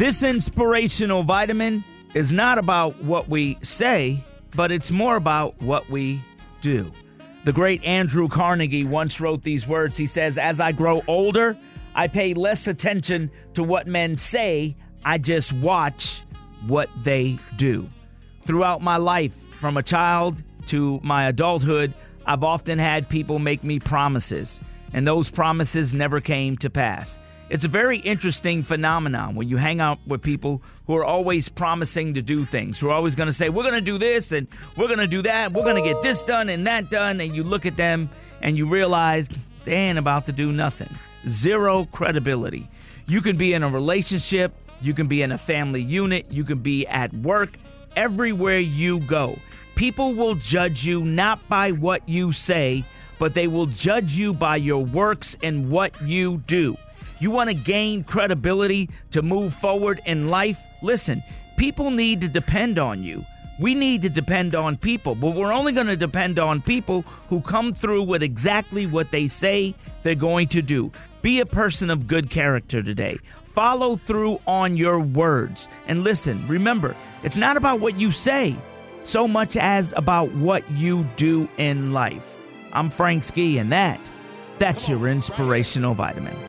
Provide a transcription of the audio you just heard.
This inspirational vitamin is not about what we say, but it's more about what we do. The great Andrew Carnegie once wrote these words. He says, As I grow older, I pay less attention to what men say, I just watch what they do. Throughout my life, from a child to my adulthood, I've often had people make me promises, and those promises never came to pass. It's a very interesting phenomenon when you hang out with people who are always promising to do things, who are always going to say, We're going to do this and we're going to do that, we're going to get this done and that done. And you look at them and you realize they ain't about to do nothing. Zero credibility. You can be in a relationship, you can be in a family unit, you can be at work, everywhere you go. People will judge you not by what you say, but they will judge you by your works and what you do. You want to gain credibility to move forward in life? Listen, people need to depend on you. We need to depend on people, but we're only going to depend on people who come through with exactly what they say they're going to do. Be a person of good character today. Follow through on your words. And listen, remember, it's not about what you say so much as about what you do in life. I'm Frank Ski, and that, that's your inspirational vitamin.